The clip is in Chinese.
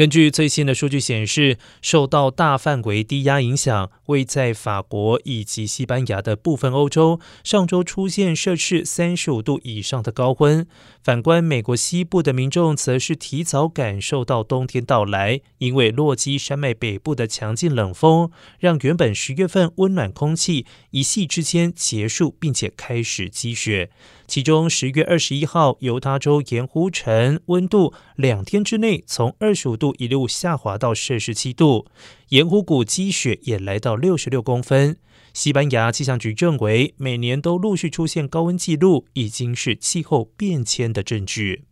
根据最新的数据显示，受到大范围低压影响，位在法国以及西班牙的部分欧洲，上周出现摄氏三十五度以上的高温。反观美国西部的民众，则是提早感受到冬天到来，因为落基山脉北部的强劲冷风，让原本十月份温暖空气一夕之间结束，并且开始积雪。其中，十月二十一号，犹他州盐湖城温度两天之内从二十五度一路下滑到摄氏七度，盐湖谷积雪也来到六十六公分。西班牙气象局认为，每年都陆续出现高温记录，已经是气候变迁的证据。